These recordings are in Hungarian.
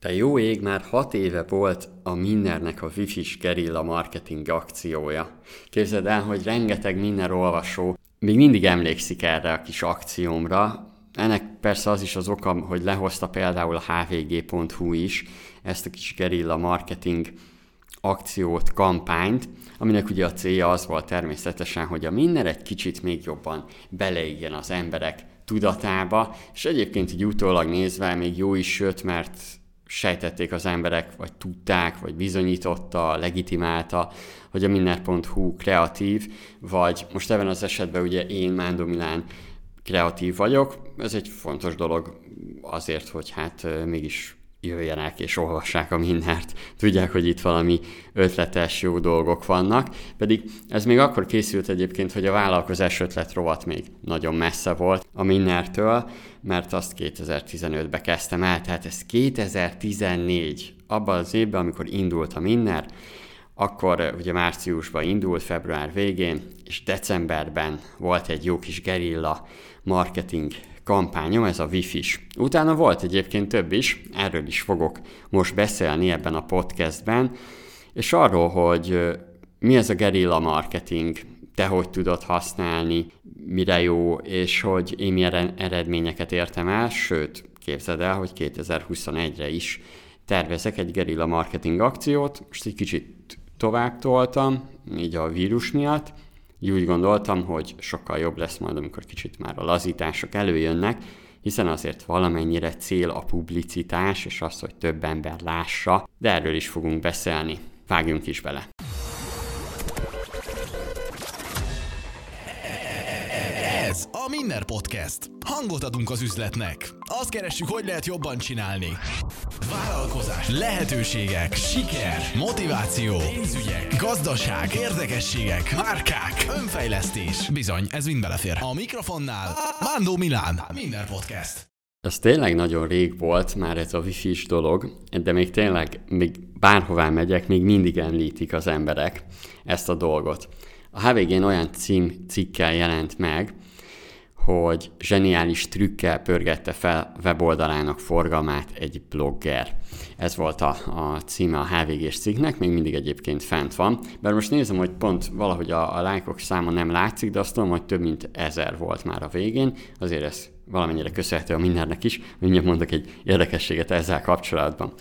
Te jó ég, már hat éve volt a Minnernek a Wi-Fi-s gerilla marketing akciója. Képzeld el, hogy rengeteg Minner olvasó még mindig emlékszik erre a kis akciómra. Ennek persze az is az oka, hogy lehozta például a hvg.hu is ezt a kis gerilla marketing akciót, kampányt, aminek ugye a célja az volt természetesen, hogy a Minner egy kicsit még jobban beleigjen az emberek tudatába, és egyébként így utólag nézve még jó is jött, mert sejtették az emberek, vagy tudták, vagy bizonyította, legitimálta, hogy a minner.hu kreatív, vagy most ebben az esetben ugye én, Mándó Milán kreatív vagyok. Ez egy fontos dolog azért, hogy hát mégis jöjjenek és olvassák a mindent. Tudják, hogy itt valami ötletes, jó dolgok vannak. Pedig ez még akkor készült egyébként, hogy a vállalkozás ötlet rovat még nagyon messze volt a Minnertől, mert azt 2015-ben kezdtem el, tehát ez 2014, abban az évben, amikor indult a Minner, akkor ugye márciusban indult, február végén, és decemberben volt egy jó kis gerilla marketing kampányom, ez a Wi-Fi-s. Utána volt egyébként több is, erről is fogok most beszélni ebben a podcastben, és arról, hogy mi ez a gerilla marketing, te hogy tudod használni, mire jó, és hogy én milyen eredményeket értem el, sőt, képzeld el, hogy 2021-re is tervezek egy gerilla marketing akciót, most egy kicsit tovább toltam, így a vírus miatt, így úgy gondoltam, hogy sokkal jobb lesz majd, amikor kicsit már a lazítások előjönnek, hiszen azért valamennyire cél a publicitás, és az, hogy több ember lássa, de erről is fogunk beszélni. Vágjunk is bele! A Minner Podcast. Hangot adunk az üzletnek. Azt keressük, hogy lehet jobban csinálni. Vállalkozás, lehetőségek, siker, motiváció, pénzügyek, gazdaság, érdekességek, márkák, önfejlesztés. Bizony, ez mind belefér. A mikrofonnál Mándó Milán. Minner Podcast. Ez tényleg nagyon rég volt már ez a wifi dolog, de még tényleg, még bárhová megyek, még mindig említik az emberek ezt a dolgot. A HVG-n olyan cím cikkel jelent meg, hogy zseniális trükkel pörgette fel weboldalán forgalmát egy blogger. Ez volt a, a címe a HVG-s cikknek, még mindig egyébként fent van. Bár most nézem, hogy pont valahogy a, a lájkok száma nem látszik, de azt tudom, hogy több mint ezer volt már a végén. Azért ez valamennyire köszönhető a mindennek is. Mindjárt mondok egy érdekességet ezzel kapcsolatban.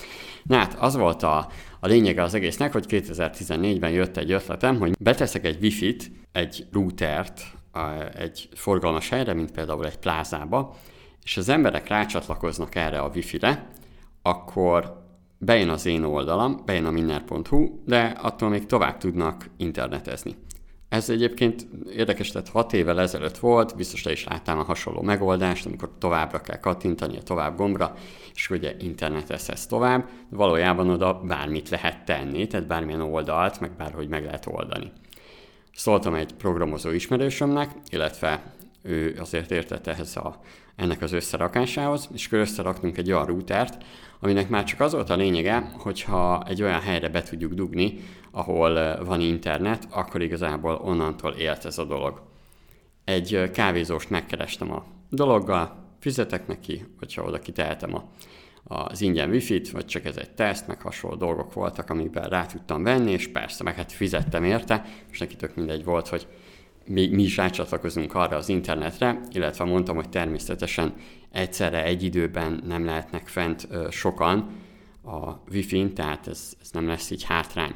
Na hát, az volt a, a lényege az egésznek, hogy 2014-ben jött egy ötletem, hogy beteszek egy wifi-t, egy routert egy forgalmas helyre, mint például egy plázába, és az emberek rácsatlakoznak erre a wifi-re, akkor bejön az én oldalam, bejön a minner.hu, de attól még tovább tudnak internetezni. Ez egyébként érdekes, tehát 6 évvel ezelőtt volt, biztos te is láttál a hasonló megoldást, amikor továbbra kell kattintani a tovább gombra, és ugye internetezhetsz tovább, valójában oda bármit lehet tenni, tehát bármilyen oldalt, meg bárhogy meg lehet oldani. Szóltam egy programozó ismerősömnek, illetve ő azért értett ehhez a, ennek az összerakásához, és akkor összeraktunk egy olyan routert, aminek már csak az volt a lényege, hogyha egy olyan helyre be tudjuk dugni, ahol van internet, akkor igazából onnantól élt ez a dolog. Egy kávézóst megkerestem a dologgal, fizetek neki, hogyha oda kitehetem a az ingyen wifi-t, vagy csak ez egy teszt, meg hasonló dolgok voltak, amikben rá tudtam venni, és persze, meg hát fizettem érte, és neki tök mindegy volt, hogy mi, mi is rácsatlakozunk arra az internetre, illetve mondtam, hogy természetesen egyszerre egy időben nem lehetnek fent ö, sokan a wifi-n, tehát ez, ez nem lesz így hátrány.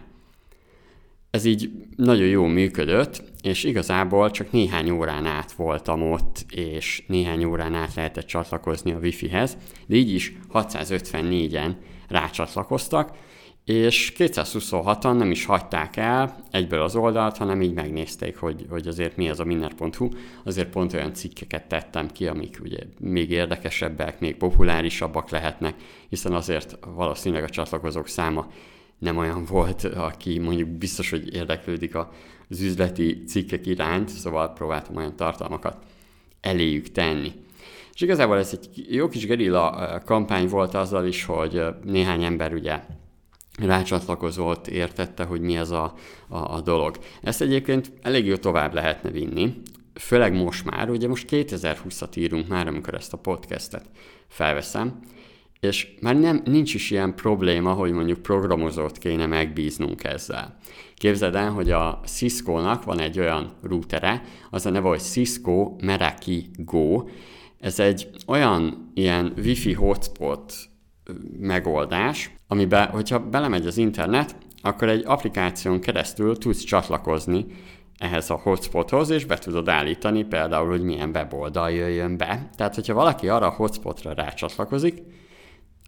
Ez így nagyon jól működött, és igazából csak néhány órán át voltam ott, és néhány órán át lehetett csatlakozni a Wi-Fi-hez, de így is 654-en rácsatlakoztak, és 226-an nem is hagyták el egyből az oldalt, hanem így megnézték, hogy, hogy azért mi az a minner.hu. Azért pont olyan cikkeket tettem ki, amik ugye még érdekesebbek, még populárisabbak lehetnek, hiszen azért valószínűleg a csatlakozók száma nem olyan volt, aki mondjuk biztos, hogy érdeklődik az üzleti cikkek iránt, szóval próbáltam olyan tartalmakat eléjük tenni. És igazából ez egy jó kis gerilla kampány volt azzal is, hogy néhány ember ugye rácsatlakozott, értette, hogy mi ez a, a, a dolog. Ezt egyébként elég jó tovább lehetne vinni, főleg most már, ugye most 2020-at írunk már, amikor ezt a podcastet felveszem, és már nem, nincs is ilyen probléma, hogy mondjuk programozót kéne megbíznunk ezzel. Képzeld el, hogy a Cisco-nak van egy olyan routere, az a neve, hogy Cisco Meraki Go. Ez egy olyan ilyen Wi-Fi hotspot megoldás, amiben, hogyha belemegy az internet, akkor egy applikáción keresztül tudsz csatlakozni ehhez a hotspothoz, és be tudod állítani például, hogy milyen weboldal jöjjön be. Tehát, hogyha valaki arra a hotspotra rácsatlakozik,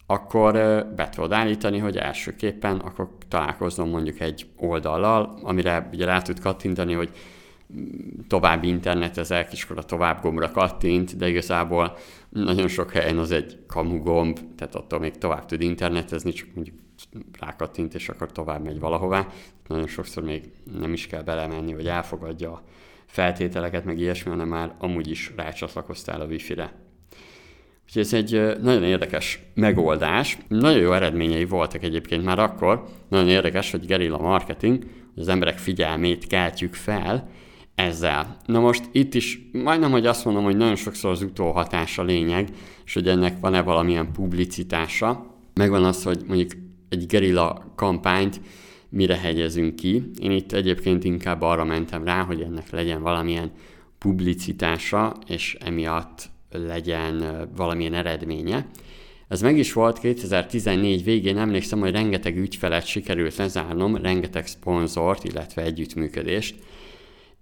akkor be tudod állítani, hogy elsőképpen akkor találkoznom mondjuk egy oldallal, amire ugye rá tud kattintani, hogy tovább internetezek, és akkor tovább gombra kattint, de igazából nagyon sok helyen az egy kamu gomb, tehát attól még tovább tud internetezni, csak mondjuk rákattint, és akkor tovább megy valahová. Nagyon sokszor még nem is kell belemenni, hogy elfogadja a feltételeket, meg ilyesmi, hanem már amúgy is rácsatlakoztál a wifi-re. Úgyhogy ez egy nagyon érdekes megoldás. Nagyon jó eredményei voltak egyébként már akkor. Nagyon érdekes, hogy gerilla marketing, hogy az emberek figyelmét keltjük fel ezzel. Na most itt is majdnem, hogy azt mondom, hogy nagyon sokszor az utóhatás a lényeg, és hogy ennek van-e valamilyen publicitása. Megvan az, hogy mondjuk egy gerilla kampányt mire hegyezünk ki. Én itt egyébként inkább arra mentem rá, hogy ennek legyen valamilyen publicitása, és emiatt legyen valamilyen eredménye. Ez meg is volt 2014 végén, emlékszem, hogy rengeteg ügyfelet sikerült lezárnom, rengeteg szponzort, illetve együttműködést,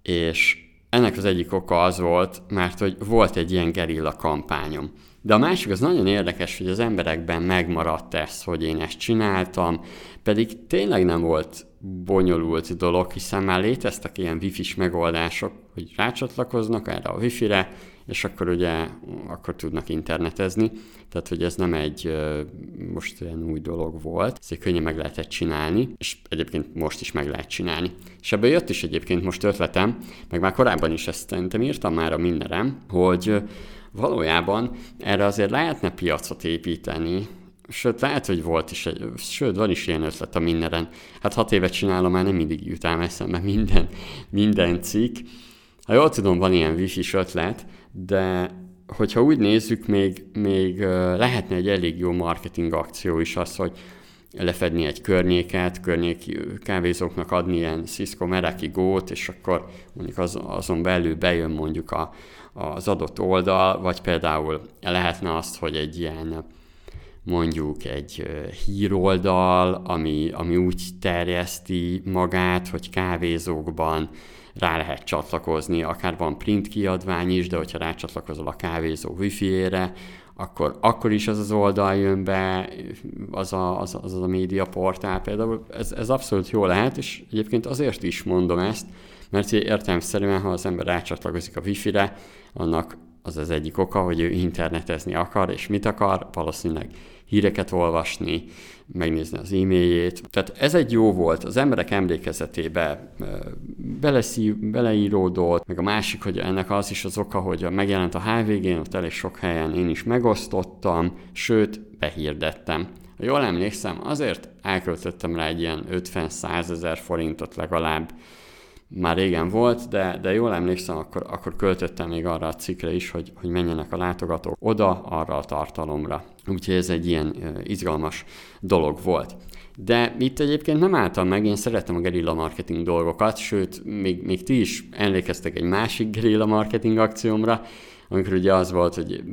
és ennek az egyik oka az volt, mert hogy volt egy ilyen gerilla kampányom. De a másik az nagyon érdekes, hogy az emberekben megmaradt ez, hogy én ezt csináltam, pedig tényleg nem volt bonyolult dolog, hiszen már léteztek ilyen wifi-s megoldások, hogy rácsatlakoznak erre a wifi-re, és akkor ugye akkor tudnak internetezni, tehát hogy ez nem egy most olyan új dolog volt, ezt könnyen meg lehetett csinálni, és egyébként most is meg lehet csinálni. És ebből jött is egyébként most ötletem, meg már korábban is ezt szerintem írtam már a mindenem, hogy valójában erre azért lehetne piacot építeni, Sőt, lehet, hogy volt is egy, sőt, van is ilyen ötlet a mindenen. Hát hat évet csinálom, már nem mindig jut eszembe minden, minden cikk. Ha jól tudom, van ilyen wifi ötlet, de hogyha úgy nézzük, még, még lehetne egy elég jó marketing akció is az, hogy lefedni egy környéket, környéki kávézóknak adni ilyen Cisco Meraki gót, és akkor mondjuk az, azon belül bejön mondjuk a, az adott oldal, vagy például lehetne azt, hogy egy ilyen mondjuk egy híroldal, ami, ami úgy terjeszti magát, hogy kávézókban rá lehet csatlakozni, akár van print kiadvány is, de hogyha rácsatlakozol a kávézó wifi-ére, akkor, akkor is az az oldal jön be, az a, az, az a média portál például. Ez, ez abszolút jó lehet, és egyébként azért is mondom ezt, mert értelmszerűen, ha az ember rácsatlakozik a wifi-re, annak az az egyik oka, hogy ő internetezni akar, és mit akar, valószínűleg híreket olvasni, megnézni az e-mailjét. Tehát ez egy jó volt, az emberek emlékezetébe beleszí, beleíródott, meg a másik, hogy ennek az is az oka, hogy megjelent a HVG-n, ott elég sok helyen én is megosztottam, sőt, behirdettem. Ha jól emlékszem, azért elköltöttem rá egy ilyen 50-100 ezer forintot legalább, már régen volt, de, de jól emlékszem, akkor, akkor költöttem még arra a cikkre is, hogy, hogy menjenek a látogatók oda, arra a tartalomra. Úgyhogy ez egy ilyen izgalmas dolog volt. De itt egyébként nem álltam meg, én szeretem a gerilla marketing dolgokat, sőt, még, még ti is emlékeztek egy másik gerilla marketing akciómra, amikor ugye az volt, hogy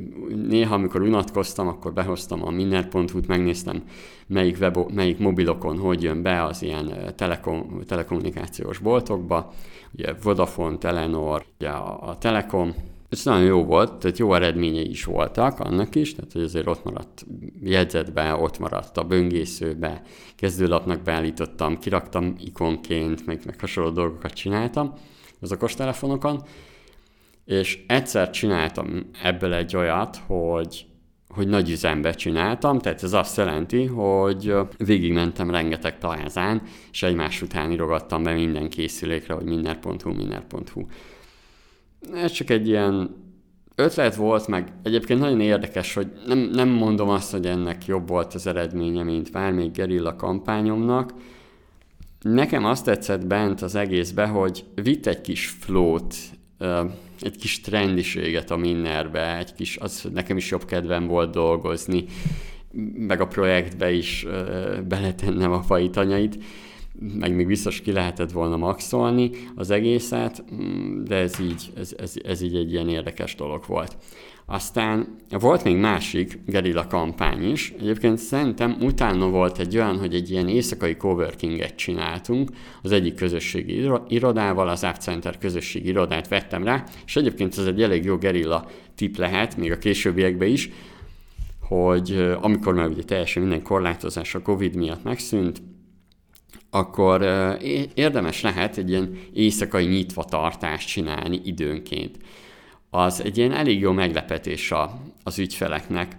néha, amikor unatkoztam, akkor behoztam a minner.hu-t, megnéztem, melyik, webo, melyik mobilokon hogy jön be az ilyen telekom, telekommunikációs boltokba, ugye Vodafone, Telenor, ugye a, a Telekom, ez nagyon jó volt, tehát jó eredményei is voltak annak is, tehát hogy azért ott maradt jegyzetbe, ott maradt a böngészőbe, kezdőlapnak beállítottam, kiraktam ikonként, meg, meg hasonló dolgokat csináltam az okostelefonokon, és egyszer csináltam ebből egy olyat, hogy hogy nagy üzembe csináltam, tehát ez azt jelenti, hogy végigmentem rengeteg talázán, és egymás után írogattam be minden készülékre, hogy minner.hu, minner.hu. Ez csak egy ilyen ötlet volt, meg egyébként nagyon érdekes, hogy nem, nem mondom azt, hogy ennek jobb volt az eredménye, mint bármelyik gerilla kampányomnak. Nekem azt tetszett bent az egészbe, hogy vitt egy kis flót, egy kis trendiséget a Minnerbe, egy kis, az nekem is jobb kedvem volt dolgozni. meg a projektbe is beletennem a fajtanyait, meg még biztos ki lehetett volna maxolni az egészet, mm, de ez így, ez, ez, ez így egy ilyen érdekes dolog volt. Aztán volt még másik gerilla kampány is. Egyébként szerintem utána volt egy olyan, hogy egy ilyen éjszakai coworkinget csináltunk az egyik közösségi irodával, az App Center közösségi irodát vettem rá, és egyébként ez egy elég jó gerilla tip lehet, még a későbbiekben is, hogy amikor már ugye teljesen minden korlátozás a Covid miatt megszűnt, akkor érdemes lehet egy ilyen éjszakai nyitva tartást csinálni időnként. Az egy ilyen elég jó meglepetés az ügyfeleknek.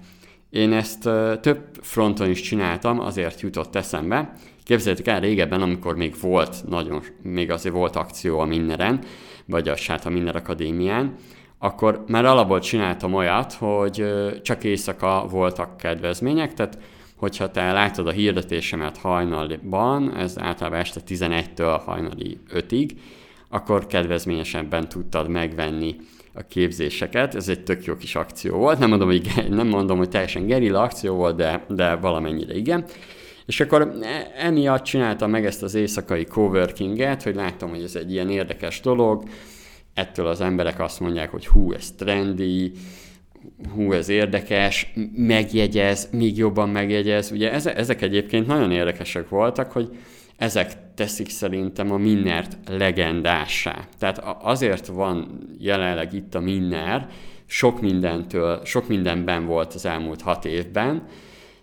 Én ezt több fronton is csináltam, azért jutott eszembe. Képzeljétek el régebben, amikor még volt nagyon, még azért volt akció a Minneren, vagy a hát a Minner Akadémián, akkor már alapból csináltam olyat, hogy csak éjszaka voltak kedvezmények, tehát hogyha te látod a hirdetésemet hajnalban, ez általában este 11-től hajnali 5-ig, akkor kedvezményesebben tudtad megvenni a képzéseket. Ez egy tök jó kis akció volt. Nem mondom, hogy, nem mondom, hogy teljesen gerilla akció volt, de, de valamennyire igen. És akkor e, emiatt csináltam meg ezt az éjszakai coworkinget, hogy láttam, hogy ez egy ilyen érdekes dolog, ettől az emberek azt mondják, hogy hú, ez trendy, hú, ez érdekes, megjegyez, még jobban megjegyez. Ugye ezek egyébként nagyon érdekesek voltak, hogy ezek teszik szerintem a Minnert legendássá. Tehát azért van jelenleg itt a Minner, sok mindentől, sok mindenben volt az elmúlt hat évben,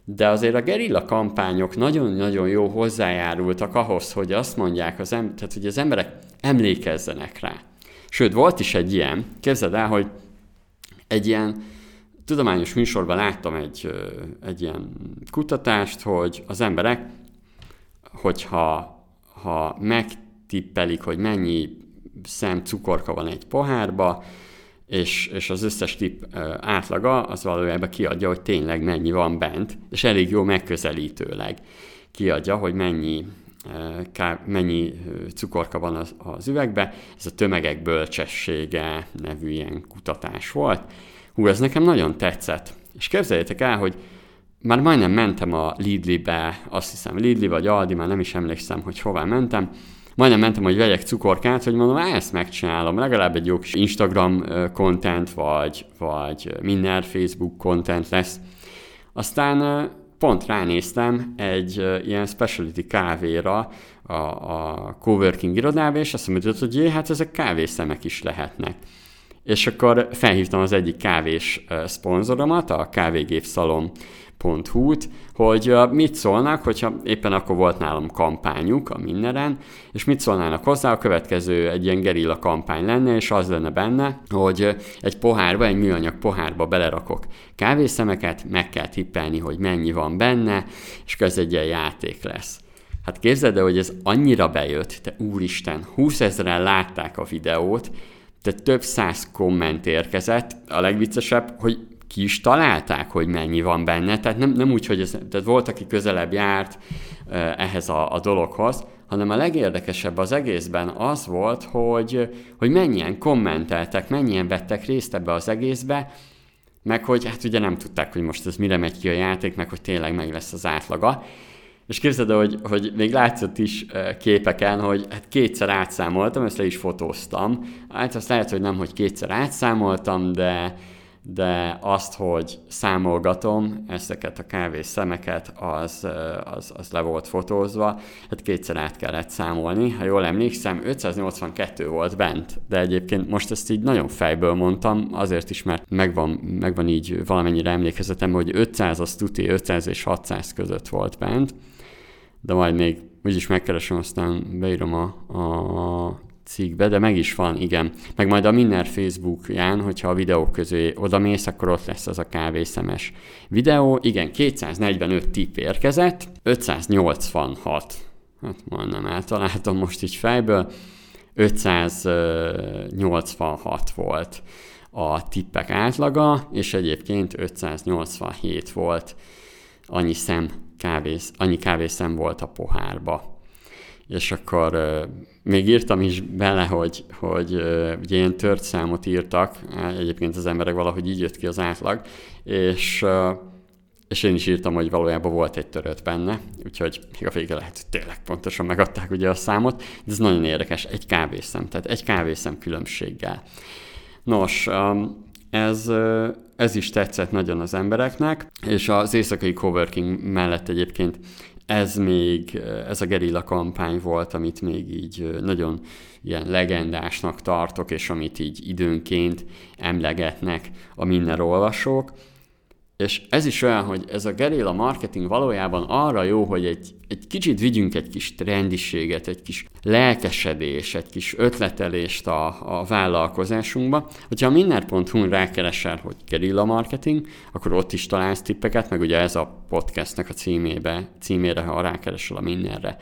de azért a gerilla kampányok nagyon-nagyon jó hozzájárultak ahhoz, hogy azt mondják, az em- tehát, hogy az emberek emlékezzenek rá. Sőt, volt is egy ilyen, képzeld el, hogy egy ilyen tudományos műsorban láttam egy, egy ilyen kutatást, hogy az emberek, hogyha ha megtippelik, hogy mennyi szem cukorka van egy pohárba, és, és az összes tip átlaga az valójában kiadja, hogy tényleg mennyi van bent, és elég jó megközelítőleg kiadja, hogy mennyi mennyi cukorka van az, az üvegbe. Ez a tömegek bölcsessége nevű ilyen kutatás volt. Hú, ez nekem nagyon tetszett. És képzeljétek el, hogy már majdnem mentem a Lidli-be, azt hiszem Lidli vagy Aldi, már nem is emlékszem, hogy hová mentem, majdnem mentem, hogy vegyek cukorkát, hogy mondom, ezt megcsinálom, legalább egy jó kis Instagram content, vagy, vagy minden Facebook content lesz. Aztán pont ránéztem egy ilyen specialty kávéra a, a coworking irodába, és azt mondta, hogy jé, hát ezek kávészemek is lehetnek. És akkor felhívtam az egyik kávés szponzoromat, a kávégépszalon hu-t, hogy mit szólnak, hogyha éppen akkor volt nálam kampányuk a Minneren, és mit szólnának hozzá, a következő egy ilyen gerilla kampány lenne, és az lenne benne, hogy egy pohárba, egy műanyag pohárba belerakok kávészemeket, meg kell tippelni, hogy mennyi van benne, és ez egy ilyen játék lesz. Hát képzeld el, hogy ez annyira bejött, te úristen, 20 ezeren látták a videót, tehát több száz komment érkezett, a legviccesebb, hogy ki is találták, hogy mennyi van benne, tehát nem, nem úgy, hogy ez, tehát volt, aki közelebb járt ehhez a, a dologhoz, hanem a legérdekesebb az egészben az volt, hogy, hogy mennyien kommenteltek, mennyien vettek részt ebbe az egészbe, meg hogy hát ugye nem tudták, hogy most ez mire megy ki a játék, meg hogy tényleg meg lesz az átlaga. És képzeld, hogy, hogy még látszott is képeken, hogy hát kétszer átszámoltam, ezt le is fotóztam. Hát azt lehet, hogy nem, hogy kétszer átszámoltam, de, de azt, hogy számolgatom ezeket a kávés szemeket, az, az, az le volt fotózva, hát kétszer át kellett számolni. Ha jól emlékszem, 582 volt bent, de egyébként most ezt így nagyon fejből mondtam, azért is, mert megvan, megvan így valamennyire emlékezetem, hogy 500 az tuti, 500 és 600 között volt bent, de majd még úgyis megkeresem, aztán beírom a, a cikkbe, de meg is van, igen. Meg majd a Minner Facebookján, hogyha a videók közé odamész, akkor ott lesz az a kávészemes videó. Igen, 245 tipp érkezett, 586, hát majdnem eltaláltam most így fejből, 586 volt a tippek átlaga, és egyébként 587 volt annyi szem kávész, annyi kávészem volt a pohárba és akkor uh, még írtam is bele, hogy, hogy ugye ilyen tört számot írtak, egyébként az emberek valahogy így jött ki az átlag, és és én is írtam, hogy valójában volt egy törött benne, úgyhogy még a vége lehet, hogy tényleg pontosan megadták ugye a számot, de ez nagyon érdekes, egy kávészem, tehát egy kávészem különbséggel. Nos, ez, ez is tetszett nagyon az embereknek, és az éjszakai coworking mellett egyébként ez még, ez a gerilla kampány volt, amit még így nagyon ilyen legendásnak tartok, és amit így időnként emlegetnek a minden olvasók. És ez is olyan, hogy ez a gerilla marketing valójában arra jó, hogy egy, egy kicsit vigyünk egy kis trendiséget, egy kis lelkesedés, egy kis ötletelést a, a vállalkozásunkba. Hogyha a minner.hu-n rákeresel, hogy gerilla marketing, akkor ott is találsz tippeket, meg ugye ez a podcastnek a címébe, címére, ha rákeresel a mindenre,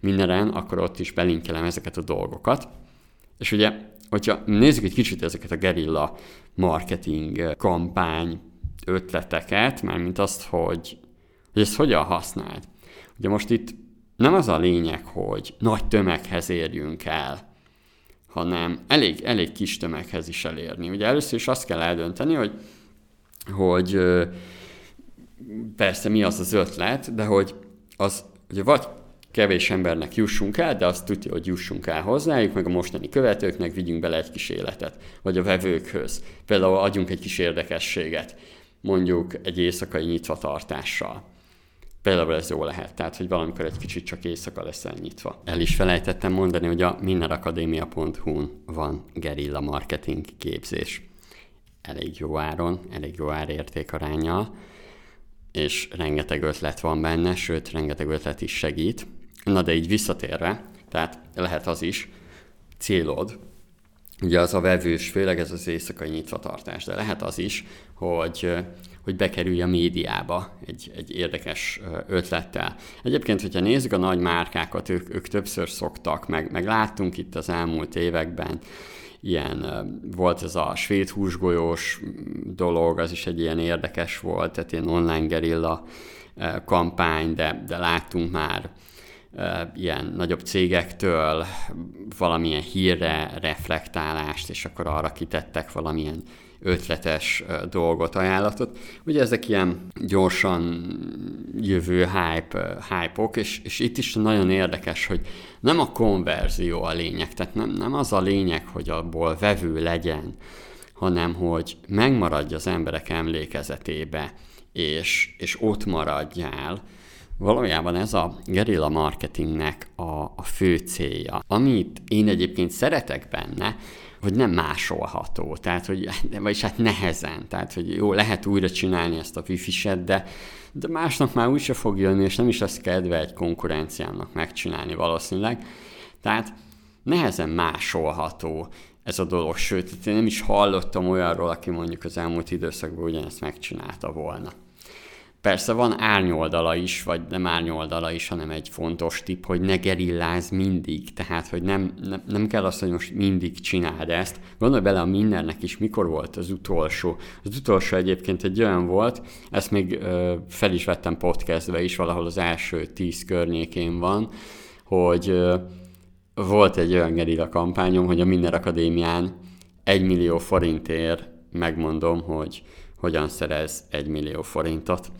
mindenen, akkor ott is belinkelem ezeket a dolgokat. És ugye, hogyha nézzük egy kicsit ezeket a gerilla marketing kampány ötleteket, mármint azt, hogy, hogy ezt hogyan használd. Ugye most itt nem az a lényeg, hogy nagy tömeghez érjünk el, hanem elég, elég kis tömeghez is elérni. Ugye először is azt kell eldönteni, hogy, hogy persze mi az az ötlet, de hogy az, ugye vagy kevés embernek jussunk el, de azt tudja, hogy jussunk el hozzájuk, meg a mostani követőknek vigyünk bele egy kis életet, vagy a vevőkhöz. Például adjunk egy kis érdekességet mondjuk egy éjszakai nyitvatartással. Például ez jó lehet, tehát hogy valamikor egy kicsit csak éjszaka lesz nyitva. El is felejtettem mondani, hogy a mindenakadémia.hu-n van gerilla marketing képzés. Elég jó áron, elég jó árértékarányjal, és rengeteg ötlet van benne, sőt, rengeteg ötlet is segít. Na de így visszatérve, tehát lehet az is, célod, ugye az a vevős, főleg ez az éjszakai nyitvatartás, de lehet az is, hogy, hogy bekerülj a médiába egy, egy érdekes ötlettel. Egyébként, hogyha nézzük a nagy márkákat, ők, ők többször szoktak, meg, meg láttunk itt az elmúlt években, ilyen volt ez a svéd húsgolyós dolog, az is egy ilyen érdekes volt, tehát ilyen online gerilla kampány, de, de láttunk már ilyen nagyobb cégektől valamilyen hírre reflektálást, és akkor arra kitettek valamilyen ötletes dolgot, ajánlatot. Ugye ezek ilyen gyorsan jövő hype, hype-ok, és, és itt is nagyon érdekes, hogy nem a konverzió a lényeg, tehát nem, nem az a lényeg, hogy abból vevő legyen, hanem hogy megmaradj az emberek emlékezetébe, és, és ott maradjál, Valójában ez a gerilla marketingnek a, a fő célja. Amit én egyébként szeretek benne, hogy nem másolható, tehát hogy, vagyis hát nehezen, tehát hogy jó, lehet újra csinálni ezt a wifi de, de másnak már úgyse fog jönni, és nem is lesz kedve egy konkurenciának megcsinálni valószínűleg. Tehát nehezen másolható ez a dolog, sőt, én nem is hallottam olyanról, aki mondjuk az elmúlt időszakban ugyanezt megcsinálta volna. Persze van árnyoldala is, vagy nem árnyoldala is, hanem egy fontos tip, hogy ne gerilláz mindig. Tehát, hogy nem, nem, nem kell azt, hogy most mindig csináld ezt. Gondolj bele a mindennek is, mikor volt az utolsó. Az utolsó egyébként egy olyan volt, ezt még ö, fel is vettem podcastbe is, valahol az első tíz környékén van, hogy ö, volt egy olyan gerilla kampányom, hogy a Minden Akadémián egy millió forintért megmondom, hogy hogyan szerez egy millió forintot.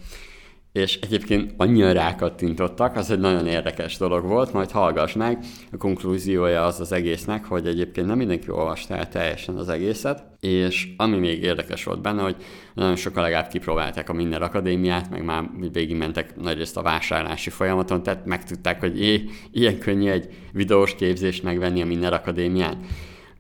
És egyébként annyira rákattintottak, az egy nagyon érdekes dolog volt, majd hallgass meg. A konklúziója az az egésznek, hogy egyébként nem mindenki olvasta el teljesen az egészet, és ami még érdekes volt benne, hogy nagyon sokan legalább kipróbálták a Minden Akadémiát, meg már végigmentek nagyrészt a vásárlási folyamaton, tehát megtudták, hogy é, ilyen könnyű egy videós képzést megvenni a Minden Akadémián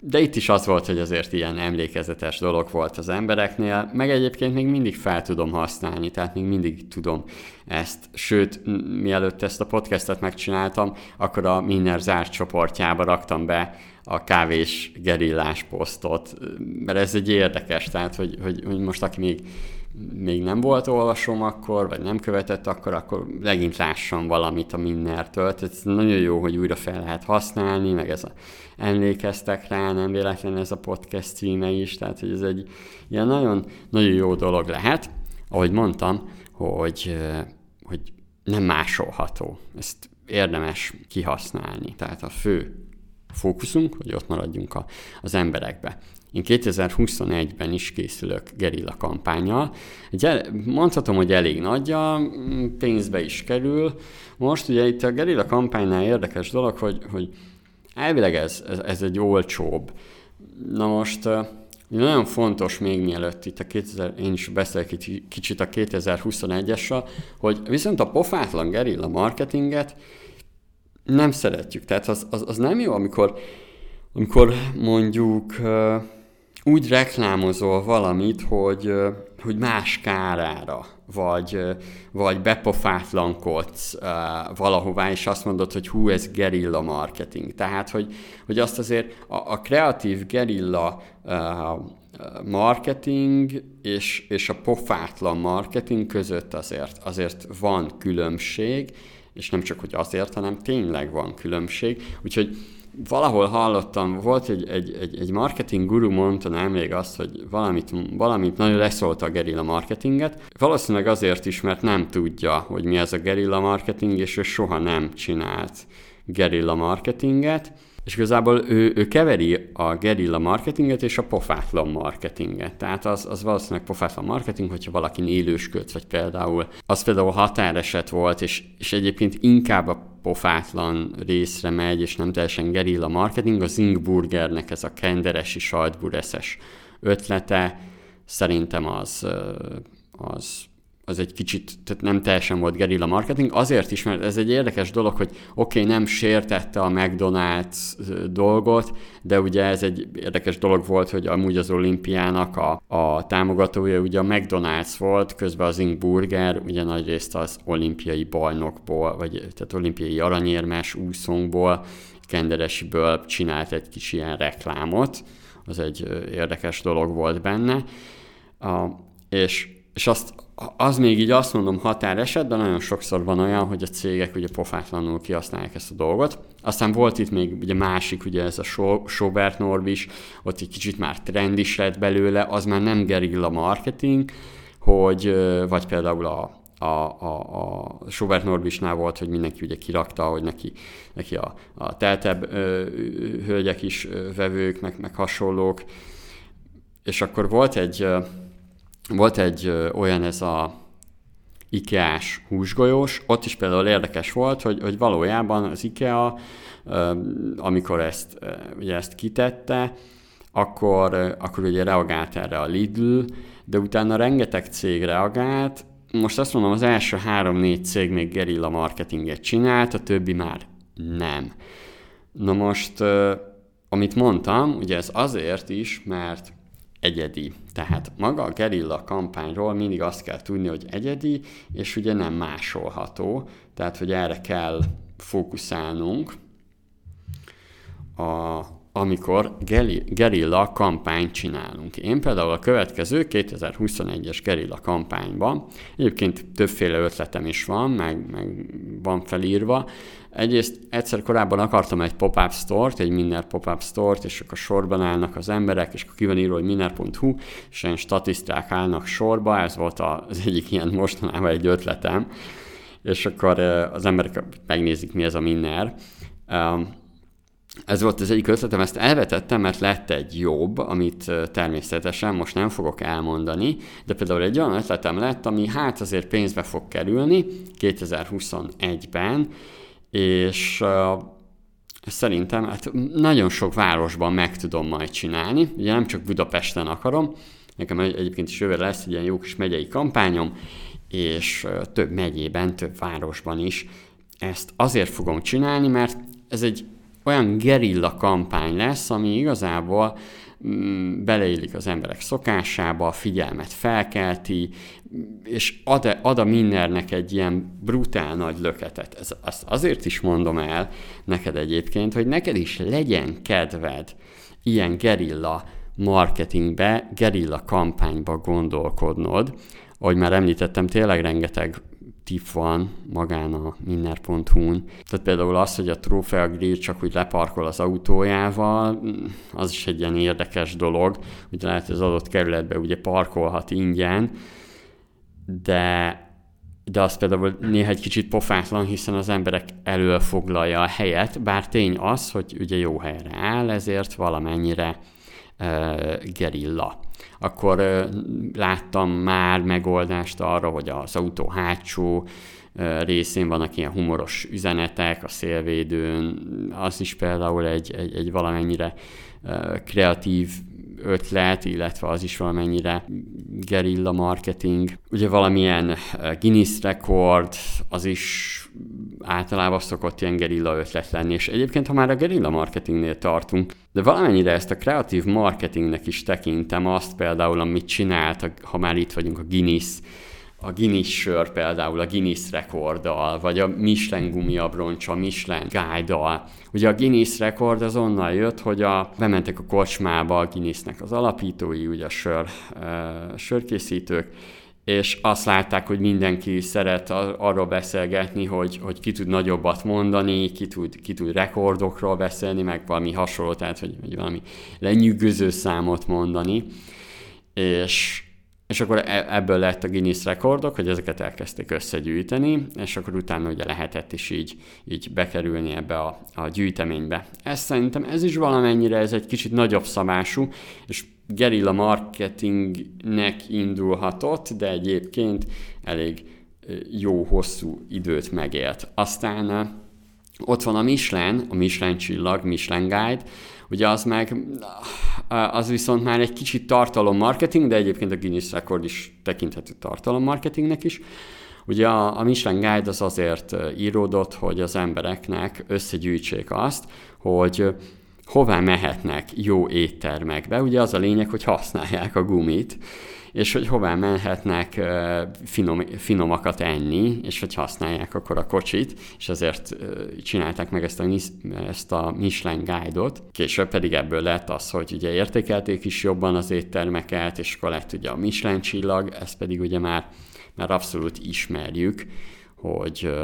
de itt is az volt, hogy azért ilyen emlékezetes dolog volt az embereknél, meg egyébként még mindig fel tudom használni, tehát még mindig tudom ezt. Sőt, mielőtt ezt a podcastet megcsináltam, akkor a Minner zárt csoportjába raktam be a kávés gerillás posztot, mert ez egy érdekes, tehát hogy, hogy, hogy most aki még még nem volt olvasom akkor, vagy nem követett akkor, akkor megint lássam valamit a Minnertől. Tehát ez nagyon jó, hogy újra fel lehet használni, meg ez a emlékeztek rá, nem véletlen ez a podcast címe is, tehát hogy ez egy ilyen nagyon, nagyon jó dolog lehet. Ahogy mondtam, hogy, hogy nem másolható. Ezt érdemes kihasználni. Tehát a fő fókuszunk, hogy ott maradjunk a, az emberekbe. Én 2021-ben is készülök gerilla kampányjal. Mondhatom, hogy elég nagy a mm, pénzbe is kerül. Most ugye itt a gerilla kampánynál érdekes dolog, hogy, hogy elvileg ez, ez, ez egy olcsóbb. Na most nagyon fontos még mielőtt itt a 2000, én is beszélek itt kicsit a 2021-essel, hogy viszont a pofátlan gerilla marketinget nem szeretjük. Tehát az, az, az nem jó, amikor, amikor mondjuk úgy reklámozol valamit, hogy, hogy más kárára, vagy, vagy bepofátlankodsz valahová, és azt mondod, hogy hú, ez gerilla marketing. Tehát, hogy, hogy azt azért a, a kreatív gerilla marketing és, és a pofátlan marketing között azért, azért van különbség, és nem csak, hogy azért, hanem tényleg van különbség. Úgyhogy valahol hallottam, volt egy, egy, egy, egy marketing guru mondta nemrég azt, hogy valamit, valamit nagyon leszólta a gerilla marketinget. Valószínűleg azért is, mert nem tudja, hogy mi ez a gerilla marketing, és ő soha nem csinált gerilla marketinget és igazából ő, ő keveri a gerilla marketinget és a pofátlan marketinget. Tehát az, az valószínűleg pofátlan marketing, hogyha valaki élősködsz, vagy például az például határeset volt, és, és egyébként inkább a pofátlan részre megy, és nem teljesen gerilla marketing, a Zingburgernek ez a kenderesi sajtbureszes ötlete, szerintem az, az az egy kicsit, tehát nem teljesen volt gerilla marketing, azért is, mert ez egy érdekes dolog, hogy oké, okay, nem sértette a McDonald's dolgot, de ugye ez egy érdekes dolog volt, hogy amúgy az olimpiának a, a támogatója ugye a McDonald's volt, közben az Ing Burger, ugye nagyrészt az olimpiai bajnokból, vagy tehát olimpiai aranyérmes úszónkból, kenderesiből csinált egy kis ilyen reklámot, az egy érdekes dolog volt benne, a, és, és azt az még így azt mondom határeset, de nagyon sokszor van olyan, hogy a cégek ugye pofátlanul kihasználják ezt a dolgot. Aztán volt itt még ugye másik, ugye ez a Sobert Norbis, ott egy kicsit már trend is lett belőle, az már nem gerilla marketing, hogy, vagy például a, a, a, a Schubert Norbisnál volt, hogy mindenki ugye kirakta, hogy neki, neki a, a teltebb ö, hölgyek is ö, vevők, meg, meg hasonlók. És akkor volt egy, volt egy ö, olyan ez a IKEA-s húsgolyós, ott is például érdekes volt, hogy, hogy valójában az IKEA, ö, amikor ezt, ö, ugye ezt kitette, akkor, akkor ugye reagált erre a Lidl, de utána rengeteg cég reagált, most azt mondom, az első három-négy cég még gerilla marketinget csinált, a többi már nem. Na most, amit mondtam, ugye ez azért is, mert egyedi. Tehát maga a gerilla kampányról mindig azt kell tudni, hogy egyedi, és ugye nem másolható, tehát hogy erre kell fókuszálnunk, a, amikor gerilla kampányt csinálunk. Én például a következő 2021-es gerilla kampányban, egyébként többféle ötletem is van, meg, meg van felírva, Egyrészt egyszer korábban akartam egy pop-up store-t, egy Minner pop-up store-t, és akkor sorban állnak az emberek, és akkor ki van írva, hogy minner.hu, és ilyen statisztrák állnak sorba, ez volt az egyik ilyen mostanában egy ötletem, és akkor az emberek megnézik, mi ez a Minner. Ez volt az egyik ötletem, ezt elvetettem, mert lett egy jobb, amit természetesen most nem fogok elmondani, de például egy olyan ötletem lett, ami hát azért pénzbe fog kerülni 2021-ben, és uh, szerintem hát nagyon sok városban meg tudom majd csinálni, ugye nem csak Budapesten akarom, nekem egyébként is jövőre lesz egy ilyen jó kis megyei kampányom, és uh, több megyében, több városban is ezt azért fogom csinálni, mert ez egy olyan gerilla kampány lesz, ami igazából beleillik az emberek szokásába, a figyelmet felkelti, és ad, ad a mindennek egy ilyen brutál nagy löketet. Ez, azt azért is mondom el neked egyébként, hogy neked is legyen kedved ilyen gerilla marketingbe, gerilla kampányba gondolkodnod. Ahogy már említettem, tényleg rengeteg tip van magán a minner.hu-n. Tehát például az, hogy a Trófea Grill csak úgy leparkol az autójával, az is egy ilyen érdekes dolog. Ugye lehet, hogy az adott kerületben ugye parkolhat ingyen, de de az például néha egy kicsit pofátlan, hiszen az emberek elől foglalja a helyet, bár tény az, hogy ugye jó helyre áll, ezért valamennyire gerilla. Akkor láttam már megoldást arra, hogy az autó hátsó részén vannak ilyen humoros üzenetek, a szélvédőn, az is például egy, egy, egy valamennyire kreatív ötlet, illetve az is valamennyire gerilla marketing. Ugye valamilyen Guinness rekord, az is általában szokott ilyen gerilla ötlet lenni, és egyébként, ha már a gerilla marketingnél tartunk, de valamennyire ezt a kreatív marketingnek is tekintem azt például, amit csinált, ha már itt vagyunk a Guinness, a Guinness sör például a Guinness rekorddal, vagy a Michelin gumiabroncs a Michelin guide-dal. Ugye a Guinness rekord az onnan jött, hogy a, bementek a kocsmába a Guinnessnek az alapítói, ugye a sör, uh, sörkészítők, és azt látták, hogy mindenki szeret arról beszélgetni, hogy, hogy ki tud nagyobbat mondani, ki tud, ki tud rekordokról beszélni, meg valami hasonló, tehát hogy, hogy valami lenyűgöző számot mondani, és és akkor e, ebből lett a Guinness rekordok, hogy ezeket elkezdték összegyűjteni, és akkor utána ugye lehetett is így, így bekerülni ebbe a, a gyűjteménybe. Ez szerintem ez is valamennyire, ez egy kicsit nagyobb szabású, és gerilla marketingnek indulhatott, de egyébként elég jó, hosszú időt megélt. Aztán ott van a Michelin, a Michelin csillag, Michelin Guide, ugye az meg, az viszont már egy kicsit tartalommarketing, de egyébként a Guinness Record is tekinthető tartalommarketingnek is. Ugye a, a Michelin Guide az azért íródott, hogy az embereknek összegyűjtsék azt, hogy hová mehetnek jó éttermekbe. Ugye az a lényeg, hogy használják a gumit, és hogy hová mehetnek finom, finomakat enni, és hogy használják akkor a kocsit, és azért csinálták meg ezt a, ezt a Michelin Guide-ot. Később pedig ebből lett az, hogy ugye értékelték is jobban az éttermeket, és akkor lett ugye a Michelin csillag, ezt pedig ugye már, már abszolút ismerjük, hogy,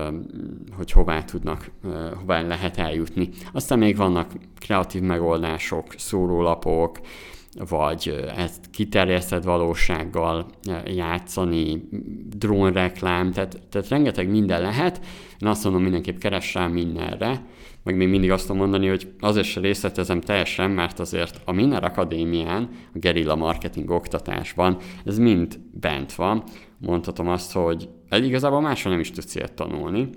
hogy hová tudnak, hová lehet eljutni. Aztán még vannak kreatív megoldások, szórólapok, vagy ezt kiterjesztett valósággal játszani, drónreklám, tehát, tehát rengeteg minden lehet. Én azt mondom, mindenképp keres rá mindenre, meg még mindig azt tudom mondani, hogy azért se részletezem teljesen, mert azért a Miner Akadémián, a gerilla marketing oktatásban ez mind bent van. Mondhatom azt, hogy egy igazából máshol nem is tudsz ilyet tanulni,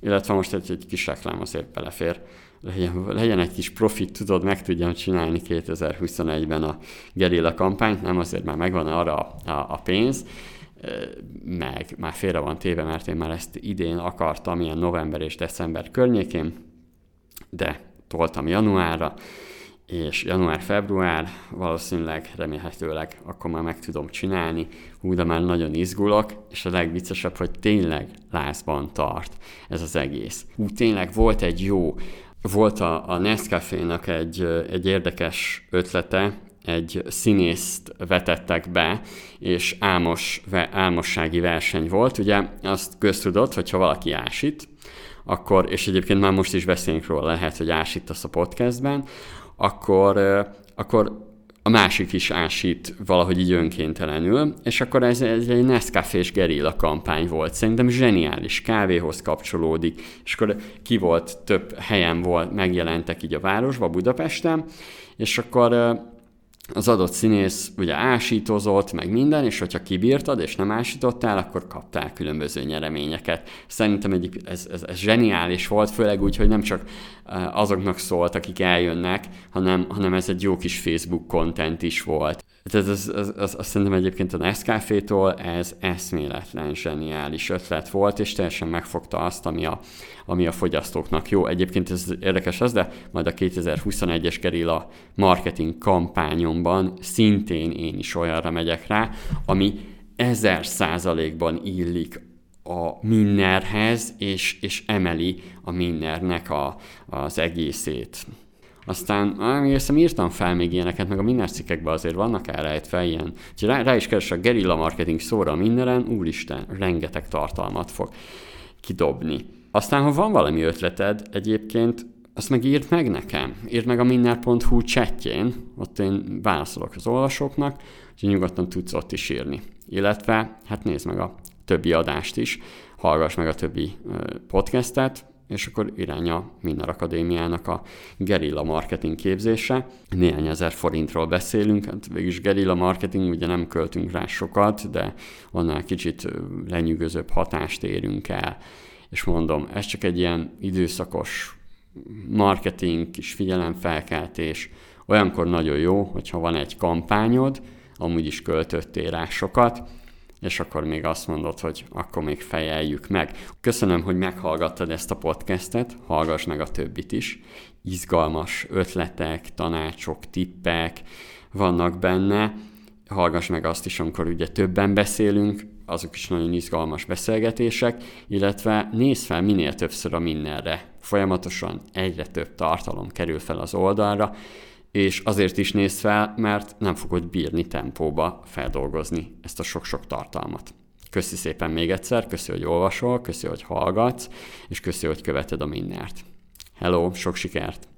illetve most egy, egy kis reklám azért belefér legyen, legyen egy kis profit, tudod, meg tudjam csinálni 2021-ben a gerilla kampányt, nem azért már megvan arra a, a pénz, meg már félre van téve, mert én már ezt idén akartam, ilyen november és december környékén, de toltam januárra, és január-február valószínűleg, remélhetőleg akkor már meg tudom csinálni, hú, de már nagyon izgulok, és a legviccesebb, hogy tényleg lázban tart ez az egész. Hú, tényleg volt egy jó volt a, a Nescafé-nak egy, egy érdekes ötlete, egy színészt vetettek be, és álmos, álmossági verseny volt. Ugye azt köztudott, hogyha valaki ásít, akkor, és egyébként már most is beszélünk róla, lehet, hogy ásítasz a podcastben, akkor, akkor a másik is ásít valahogy így önkéntelenül, és akkor ez, ez egy Nescafé és gerilla kampány volt. Szerintem zseniális, kávéhoz kapcsolódik, és akkor ki volt, több helyen volt, megjelentek így a városba, Budapesten, és akkor az adott színész ugye ásítozott, meg minden, és hogyha kibírtad, és nem ásítottál, akkor kaptál különböző nyereményeket. Szerintem egy, ez, ez, ez zseniális volt, főleg úgy, hogy nem csak azoknak szólt, akik eljönnek, hanem, hanem ez egy jó kis Facebook content is volt. Ez, ez, ez, ez, azt szerintem egyébként a Nescafé-tól ez eszméletlen zseniális ötlet volt, és teljesen megfogta azt, ami a, ami a fogyasztóknak jó. Egyébként ez érdekes az, de majd a 2021-es Gerilla marketing kampányomban szintén én is olyanra megyek rá, ami ezer százalékban illik a Minnerhez, és, és emeli a Minnernek a, az egészét. Aztán, ami hiszem írtam fel még ilyeneket, meg a minden cikkekben azért vannak elrejtve ilyen. Úgyhogy rá, rá is keres a gerilla marketing szóra a mindenen, úristen, rengeteg tartalmat fog kidobni. Aztán, ha van valami ötleted, egyébként azt meg írd meg nekem. Írd meg a minner.hu chatjén, ott én válaszolok az olvasóknak, úgyhogy nyugodtan tudsz ott is írni. Illetve, hát nézd meg a többi adást is, hallgass meg a többi podcastet, és akkor irány a Minner Akadémiának a gerilla marketing képzése. Néhány ezer forintról beszélünk, hát végülis gerilla marketing, ugye nem költünk rá sokat, de annál kicsit lenyűgözőbb hatást érünk el. És mondom, ez csak egy ilyen időszakos marketing, kis figyelemfelkeltés, olyankor nagyon jó, hogyha van egy kampányod, amúgy is költöttél rá sokat, és akkor még azt mondod, hogy akkor még fejeljük meg. Köszönöm, hogy meghallgattad ezt a podcastet, hallgass meg a többit is. Izgalmas ötletek, tanácsok, tippek vannak benne. Hallgass meg azt is, amikor ugye többen beszélünk, azok is nagyon izgalmas beszélgetések, illetve nézz fel minél többször a mindenre. Folyamatosan egyre több tartalom kerül fel az oldalra, és azért is nézz fel, mert nem fogod bírni tempóba feldolgozni ezt a sok-sok tartalmat. Köszi szépen még egyszer, köszi, hogy olvasol, köszi, hogy hallgatsz, és köszi, hogy követed a Minnert. Hello, sok sikert!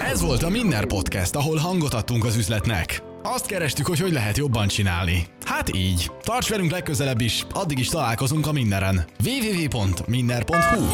Ez volt a Minner Podcast, ahol hangot adtunk az üzletnek. Azt kerestük, hogy hogy lehet jobban csinálni. Hát így. Tarts velünk legközelebb is, addig is találkozunk a Minneren. www.minner.hu